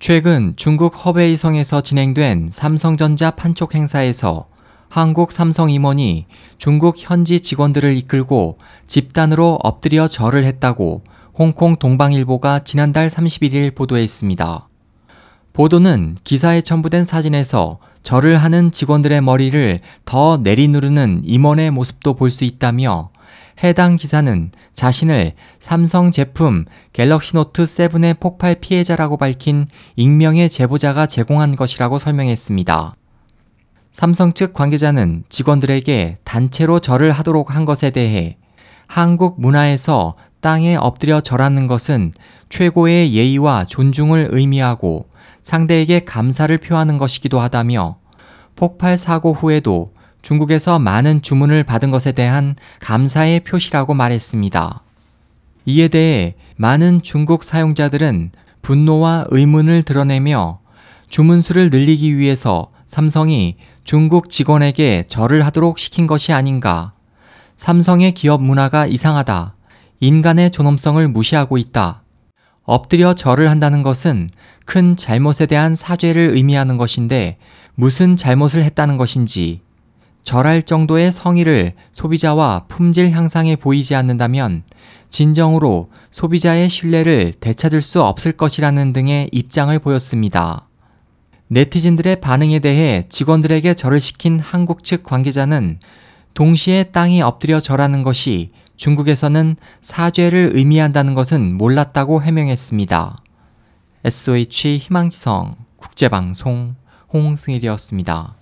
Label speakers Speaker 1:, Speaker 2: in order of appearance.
Speaker 1: 최근 중국 허베이성에서 진행된 삼성전자 판촉 행사에서 한국 삼성 임원이 중국 현지 직원들을 이끌고 집단으로 엎드려 절을 했다고 홍콩 동방일보가 지난달 31일 보도했습니다. 보도는 기사에 첨부된 사진에서 절을 하는 직원들의 머리를 더 내리누르는 임원의 모습도 볼 수 있다며 해당 기사는 자신을 삼성 제품 갤럭시 노트 7의 폭발 피해자라고 밝힌 익명의 제보자가 제공한 것이라고 설명했습니다. 삼성 측 관계자는 직원들에게 단체로 절을 하도록 한 것에 대해 한국 문화에서 땅에 엎드려 절하는 것은 최고의 예의와 존중을 의미하고 상대에게 감사를 표하는 것이기도 하다며 폭발 사고 후에도 중국에서 많은 주문을 받은 것에 대한 감사의 표시라고 말했습니다. 이에 대해 많은 중국 사용자들은 분노와 의문을 드러내며 주문 수를 늘리기 위해서 삼성이 중국 직원에게 절을 하도록 시킨 것이 아닌가. 삼성의 기업 문화가 이상하다. 인간의 존엄성을 무시하고 있다. 엎드려 절을 한다는 것은 큰 잘못에 대한 사죄를 의미하는 것인데 무슨 잘못을 했다는 것인지 절할 정도의 성의를 소비자와 품질 향상에 보이지 않는다면 진정으로 소비자의 신뢰를 되찾을 수 없을 것이라는 등의 입장을 보였습니다. 네티즌들의 반응에 대해 직원들에게 절을 시킨 한국 측 관계자는 동시에 땅이 엎드려 절하는 것이 중국에서는 사죄를 의미한다는 것은 몰랐다고 해명했습니다. SOH 희망지성 국제방송 홍승일이었습니다.